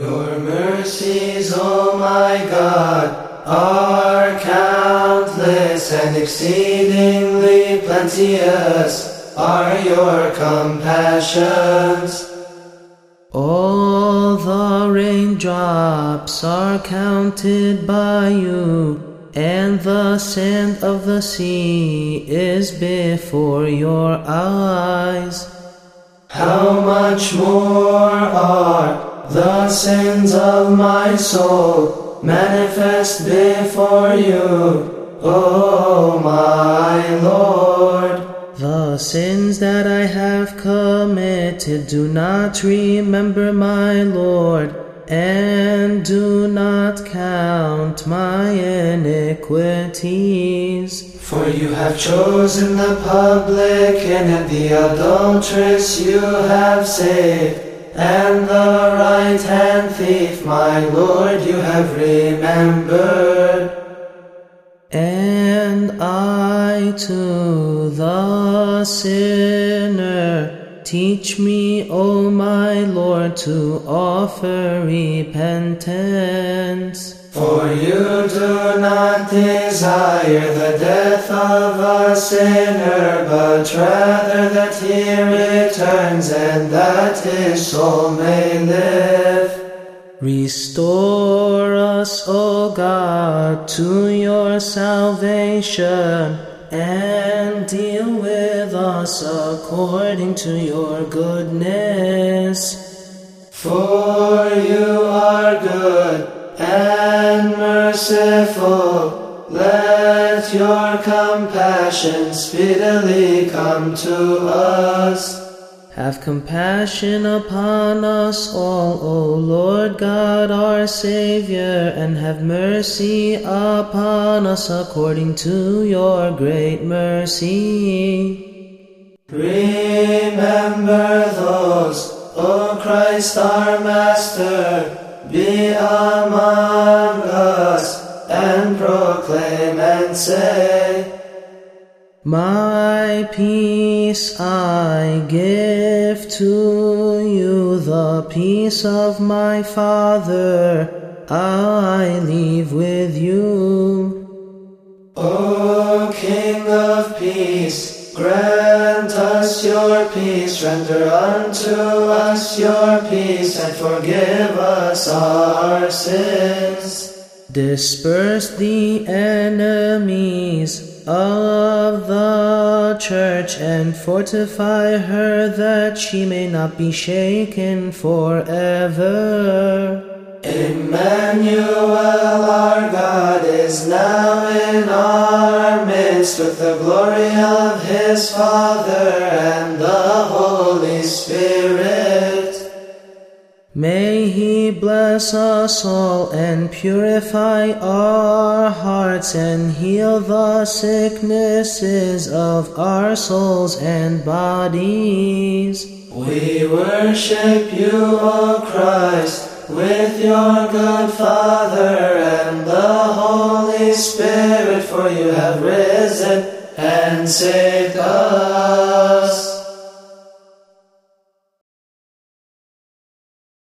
Your mercies, O my God, are countless and exceedingly plenteous are your compassions. All the raindrops are counted by you, and the sand of the sea is before your eyes. How much more are the sins of my soul manifest before you, O my Lord? The sins that I have committed do not remember, my Lord, and do not count my iniquities. For you have chosen the publican and the adulteress you have saved, and the right hand thief, my Lord, you have remembered. And I to the sinner, teach me, O my Lord, to offer repentance. For you do not desire the death of a sinner, but rather that he returns and that his soul may live. Restore us, O God, to your salvation, and deal with us according to your goodness. For you are good and merciful. Let your compassion speedily come to us. Have compassion upon us all, O Lord God our Savior, and have mercy upon us according to your great mercy. Remember those, O Christ our Master, be among us and proclaim and say, My peace I give to you, the peace of my Father I leave with you. O King of peace, grant us your peace, render unto us your peace, and forgive us our sins. Disperse the enemies of the church and fortify her that she may not be shaken forever. Emmanuel, our God, is now in our midst with the glory his Father and the Holy Spirit. May he bless us all and purify our hearts and heal the sicknesses of our souls and bodies. We worship you, O Christ, with your good Father and the Holy Spirit, for you have risen and saved us.